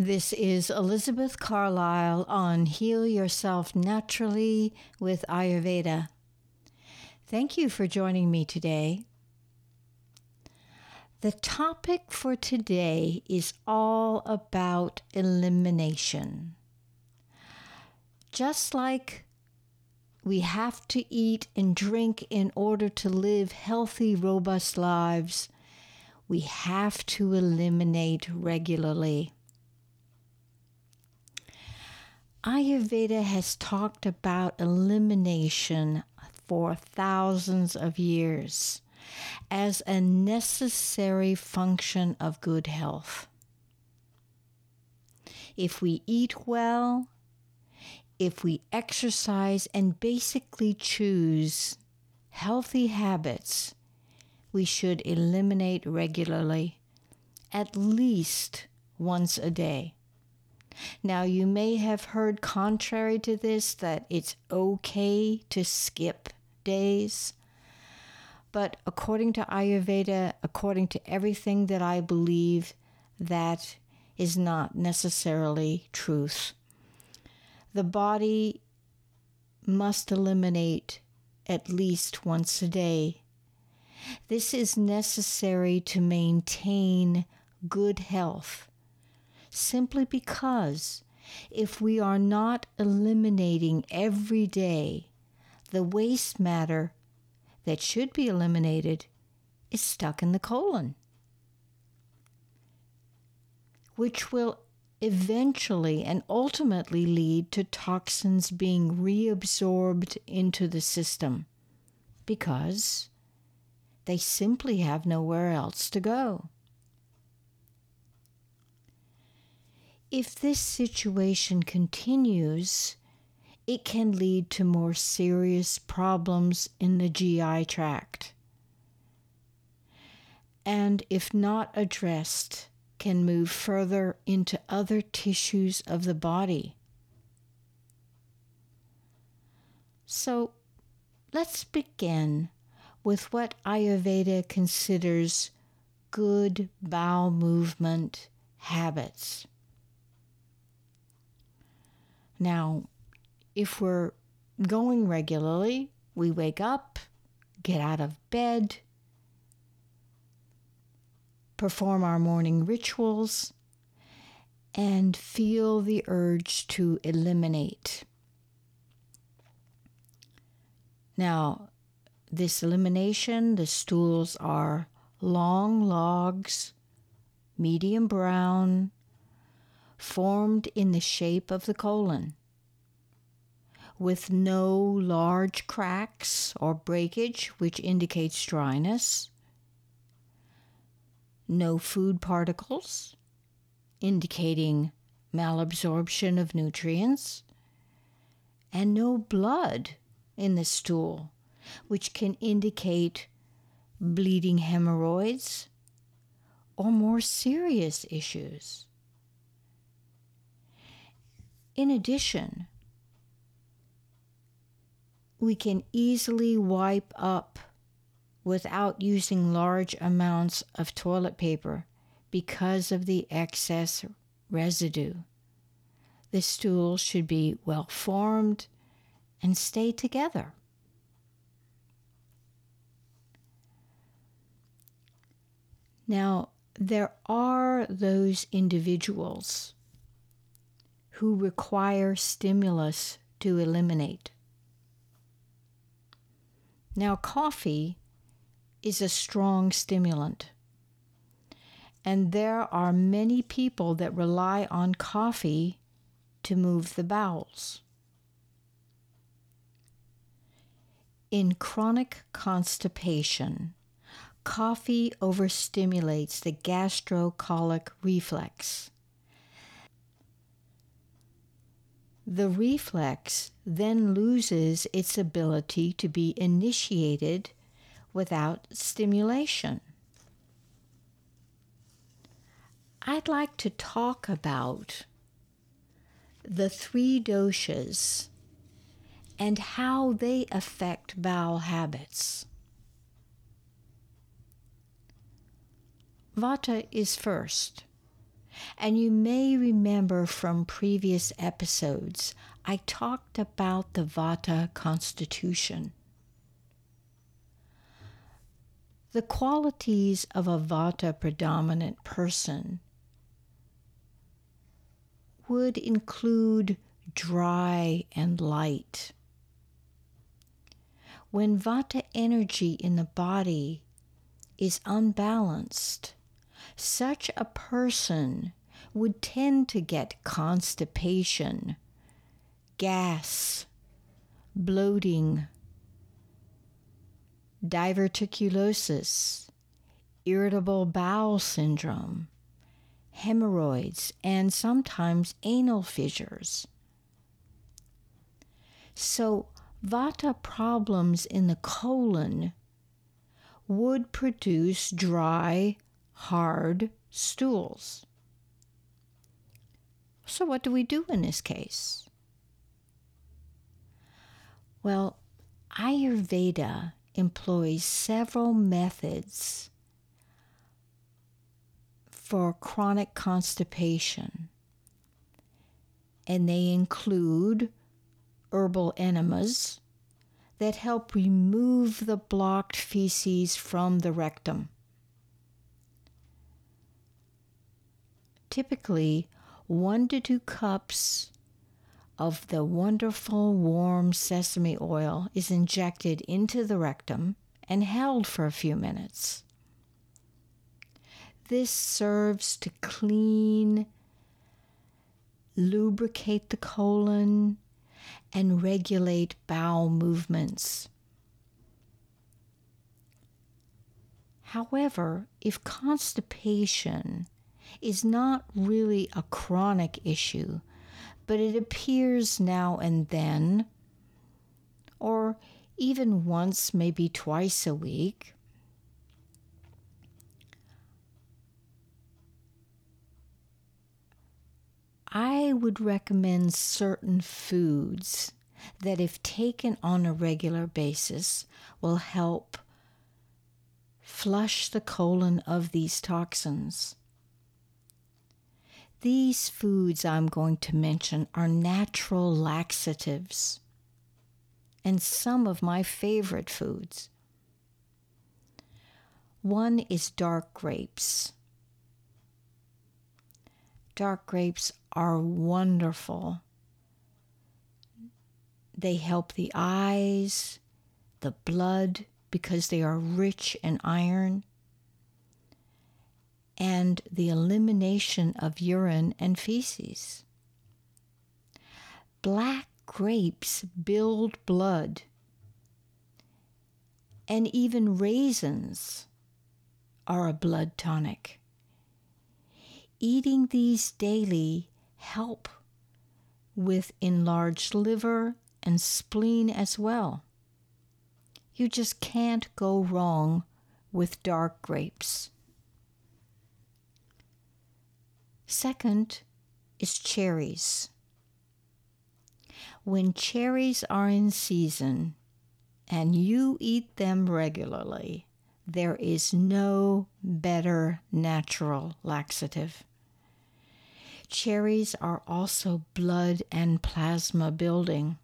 This is Elizabeth Carlisle on Heal Yourself Naturally with Ayurveda. Thank you for joining me today. The topic for today is all about elimination. Just like we have to eat and drink in order to live healthy, robust lives, we have to eliminate regularly. Ayurveda has talked about elimination for thousands of years as a necessary function of good health. If we eat well, if we exercise and basically choose healthy habits, we should eliminate regularly, at least once a day. Now, you may have heard contrary to this that it's okay to skip days. But according to Ayurveda, according to everything that I believe, that is not necessarily truth. The body must eliminate at least once a day. This is necessary to maintain good health, simply because if we are not eliminating every day the waste matter that should be eliminated is stuck in the colon, which will eventually and ultimately lead to toxins being reabsorbed into the system because they simply have nowhere else to go. If this situation continues, it can lead to more serious problems in the GI tract. And if not addressed, can move further into other tissues of the body. So let's begin with what Ayurveda considers good bowel movement habits. Now, if we're going regularly, we wake up, get out of bed, perform our morning rituals, and feel the urge to eliminate. Now, this elimination, the stools are long logs, medium brown, formed in the shape of the colon. With no large cracks or breakage, which indicates dryness, no food particles, indicating malabsorption of nutrients, and no blood in the stool, which can indicate bleeding hemorrhoids or more serious issues. In addition, we can easily wipe up without using large amounts of toilet paper because of the excess residue. The stool should be well formed and stay together. Now, there are those individuals who require stimulus to eliminate. Now, coffee is a strong stimulant. And there are many people that rely on coffee to move the bowels. In chronic constipation, coffee overstimulates the gastrocolic reflex. The reflex then loses its ability to be initiated without stimulation. I'd like to talk about the three doshas and how they affect bowel habits. Vata is first, And you may remember from previous episodes, I talked about the Vata constitution. The qualities of a Vata predominant person would include dry and light. When Vata energy in the body is unbalanced, such a person would tend to get constipation, gas, bloating, diverticulosis, irritable bowel syndrome, hemorrhoids, and sometimes anal fissures. So, Vata problems in the colon would produce dry, hard stools. So, what do we do in this case? Well, Ayurveda employs several methods for chronic constipation, and they include herbal enemas that help remove the blocked feces from the rectum. Typically, one to two cups of the wonderful warm sesame oil is injected into the rectum and held for a few minutes. This serves to clean, lubricate the colon, and regulate bowel movements. However, if constipation is not really a chronic issue, but it appears now and then, or even once, maybe twice a week, I would recommend certain foods that, if taken on a regular basis, will help flush the colon of these toxins. These foods I'm going to mention are natural laxatives and some of my favorite foods. One is dark grapes. Dark grapes are wonderful. They help the eyes, the blood, because they are rich in iron, and the elimination of urine and feces. Black grapes build blood, and even raisins are a blood tonic. Eating these daily help with enlarged liver and spleen as well. You just can't go wrong with dark grapes. Second is cherries. When cherries are in season and you eat them regularly, there is no better natural laxative. Cherries are also blood and plasma building.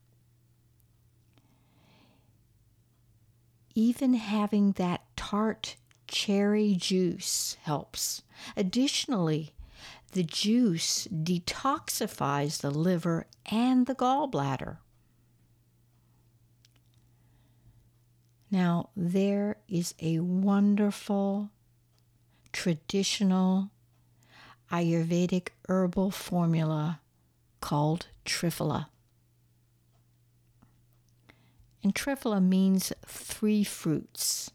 Even having that tart cherry juice helps. Additionally, the juice detoxifies the liver and the gallbladder. Now, there is a wonderful traditional Ayurvedic herbal formula called Triphala. And Triphala means three fruits.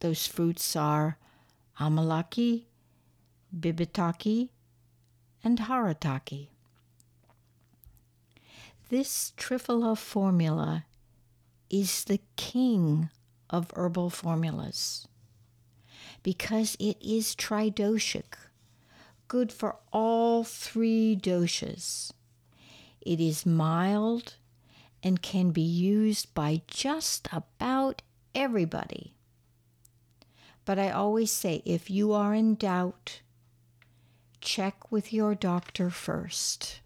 Those fruits are Amalaki, Bibitaki, and Haritaki. This Triphala formula is the king of herbal formulas because it is tridoshic good for all three doshas. It is mild and can be used by just about everybody. But I always say if you are in doubt, check with your doctor first.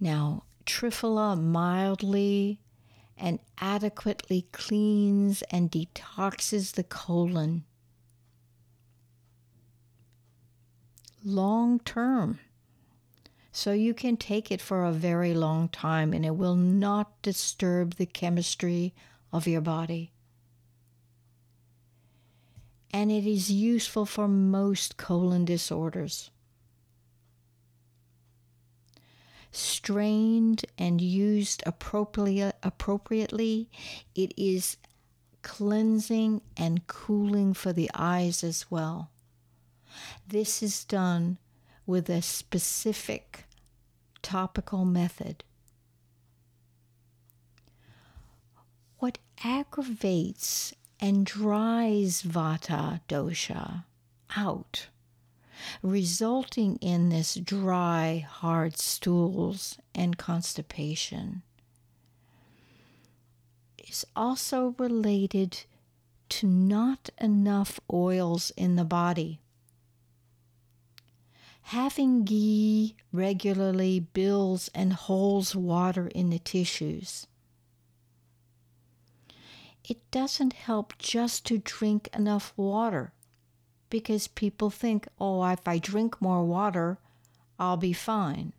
Now, Triphala mildly and adequately cleans and detoxes the colon. Long term. So you can take it for a very long time and it will not disturb the chemistry of your body. And it is useful for most colon disorders. strained and used appropriately, it is cleansing and cooling for the eyes as well. This is done with a specific topical method. What aggravates and dries vata dosha out resulting in this dry, hard stools and constipation, is also related to not enough oils in the body. Having ghee regularly builds and holds water in the tissues. It doesn't help just to drink enough water because people think, oh, if I drink more water, I'll be fine.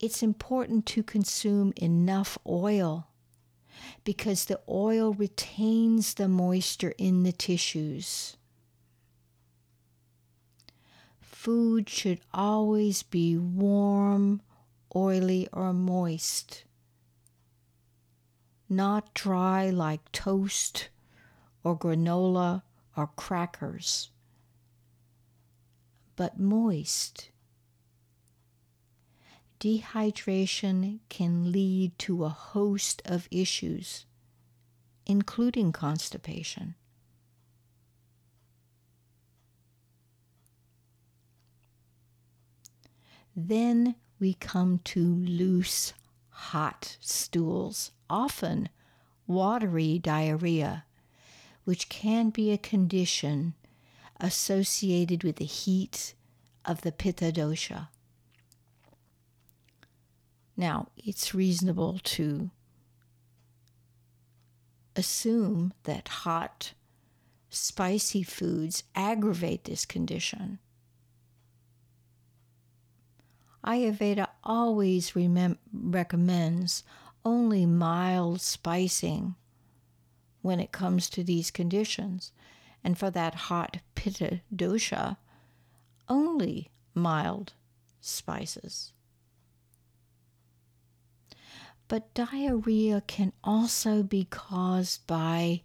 It's important to consume enough oil because the oil retains the moisture in the tissues. Food should always be warm, oily, or moist, not dry like toast or granola or crackers, but moist. Dehydration can lead to a host of issues, including constipation. Then we come to loose, hot stools, often watery diarrhea which can be a condition associated with the heat of the Pitta dosha. Now, it's reasonable to assume that hot, spicy foods aggravate this condition. Ayurveda always remem- recommends only mild spicing when it comes to these conditions. And for that hot pitta dosha, only mild spices. But diarrhea can also be caused by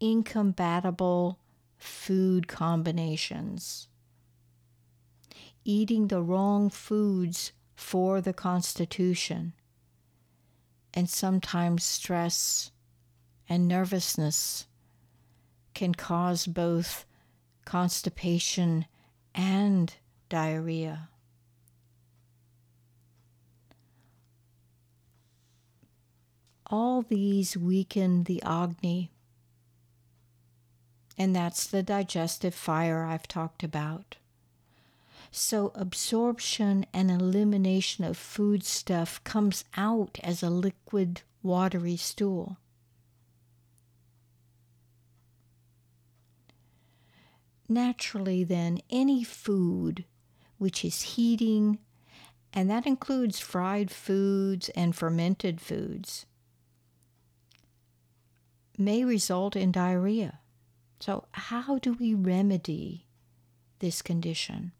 incompatible food combinations. Eating the wrong foods for the constitution, and sometimes stress and nervousness can cause both constipation and diarrhea. All these weaken the Agni, and that's the digestive fire I've talked about. So, absorption and elimination of food stuff comes out as a liquid, watery stool. naturally, then, any food which is heating, and that includes fried foods and fermented foods, may result in diarrhea. So, how do we remedy this condition?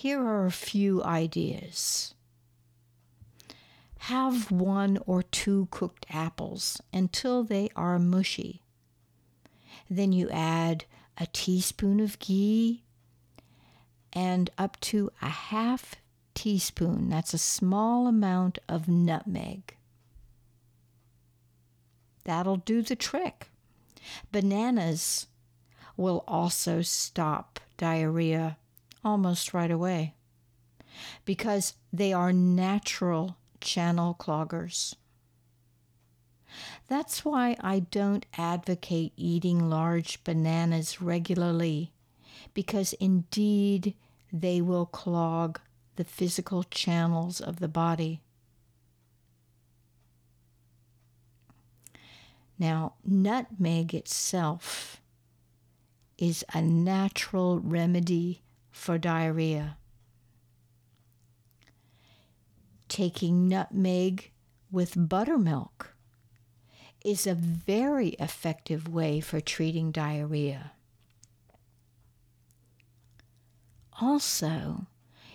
Here are a few ideas. Have one or two cooked apples until they are mushy. Then you add a teaspoon of ghee and up to a half teaspoon, that's a small amount of nutmeg. That'll do the trick. Bananas will also stop diarrhea almost right away because they are natural channel cloggers. That's why I don't advocate eating large bananas regularly, because indeed they will clog the physical channels of the body. Now, nutmeg itself is a natural remedy for diarrhea. Taking nutmeg with buttermilk is a very effective way for treating diarrhea. Also,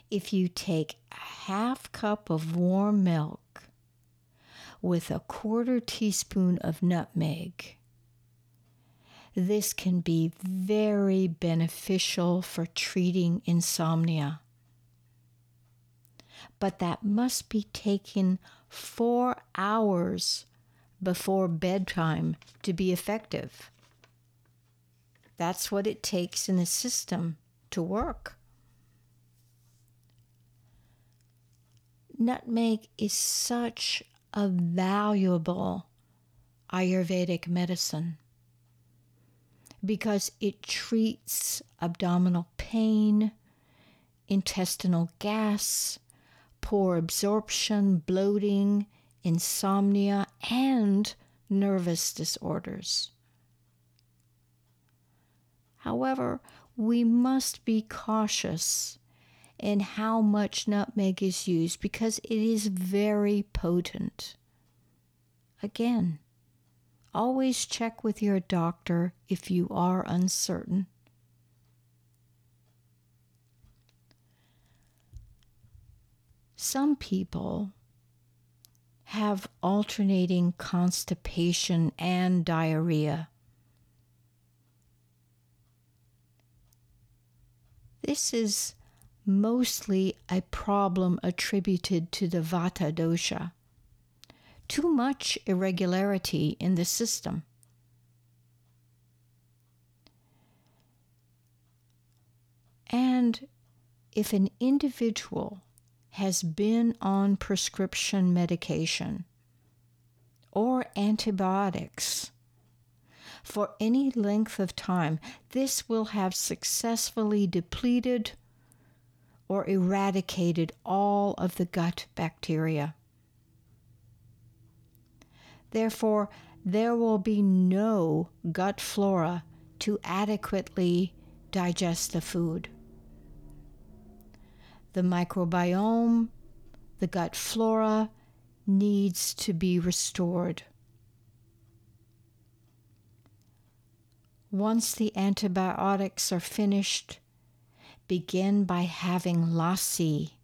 if you take a half cup of warm milk with a quarter teaspoon of nutmeg, this can be very beneficial for treating insomnia. But that must be taken four hours before bedtime to be effective. That's what it takes in the system to work. Nutmeg is such a valuable Ayurvedic medicine because it treats abdominal pain, intestinal gas, poor absorption, bloating, insomnia, and nervous disorders. However, we must be cautious in how much nutmeg is used because it is very potent. Again, always check with your doctor if you are uncertain. Some people have alternating constipation and diarrhea. This is mostly a problem attributed to the Vata dosha. Too much irregularity in the system. And if an individual has been on prescription medication or antibiotics for any length of time, this will have successfully depleted or eradicated all of the gut bacteria. Therefore, there will be no gut flora to adequately digest the food the microbiome, the gut flora needs to be restored. Once the antibiotics are finished, begin by having lassi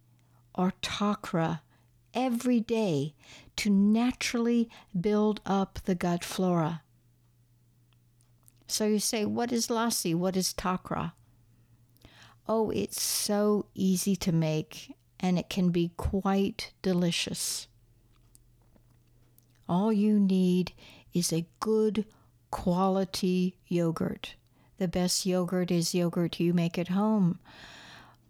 or takra every day to naturally build up the gut flora. So you say, What is lassi? What is takra? Oh, it's so easy to make and it can be quite delicious. All you need is a good quality yogurt. The best yogurt is yogurt you make at home.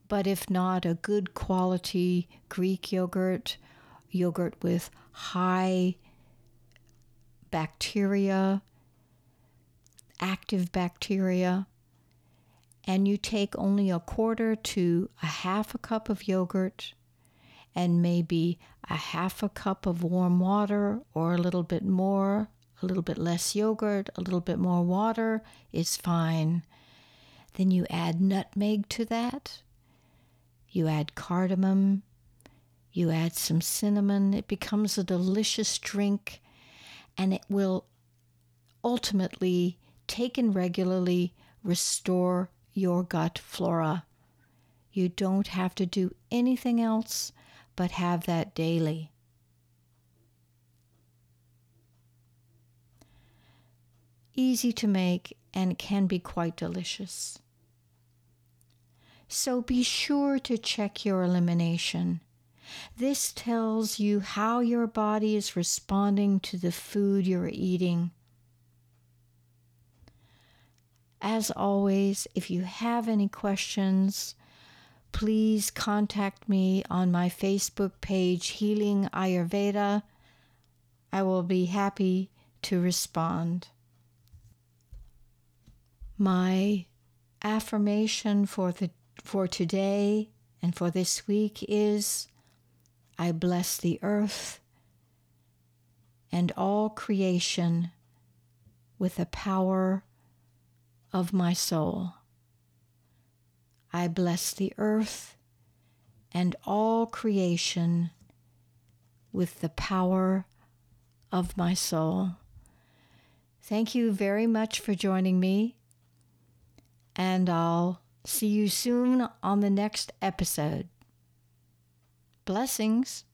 But if not, a good quality Greek yogurt, yogurt with high bacteria, active bacteria, and you take only a quarter to a half a cup of yogurt and maybe a half a cup of warm water or a little bit more, a little bit less yogurt, a little bit more water is fine. Then you add nutmeg to that. You add cardamom. You add some cinnamon. It becomes a delicious drink and it will ultimately, taken regularly, restore your gut flora. You don't have to do anything else but have that daily. Easy to make and can be quite delicious. So be sure to check your elimination. This tells you how your body is responding to the food you're eating. As always, if you have any questions, please contact me on my Facebook page, Healing Ayurveda. I will be happy to respond. My affirmation for the for today and for this week is I bless the earth and all creation with the power of my soul. I bless the earth and all creation with the power of my soul. Thank you very much for joining me, and I'll see you soon on the next episode. Blessings.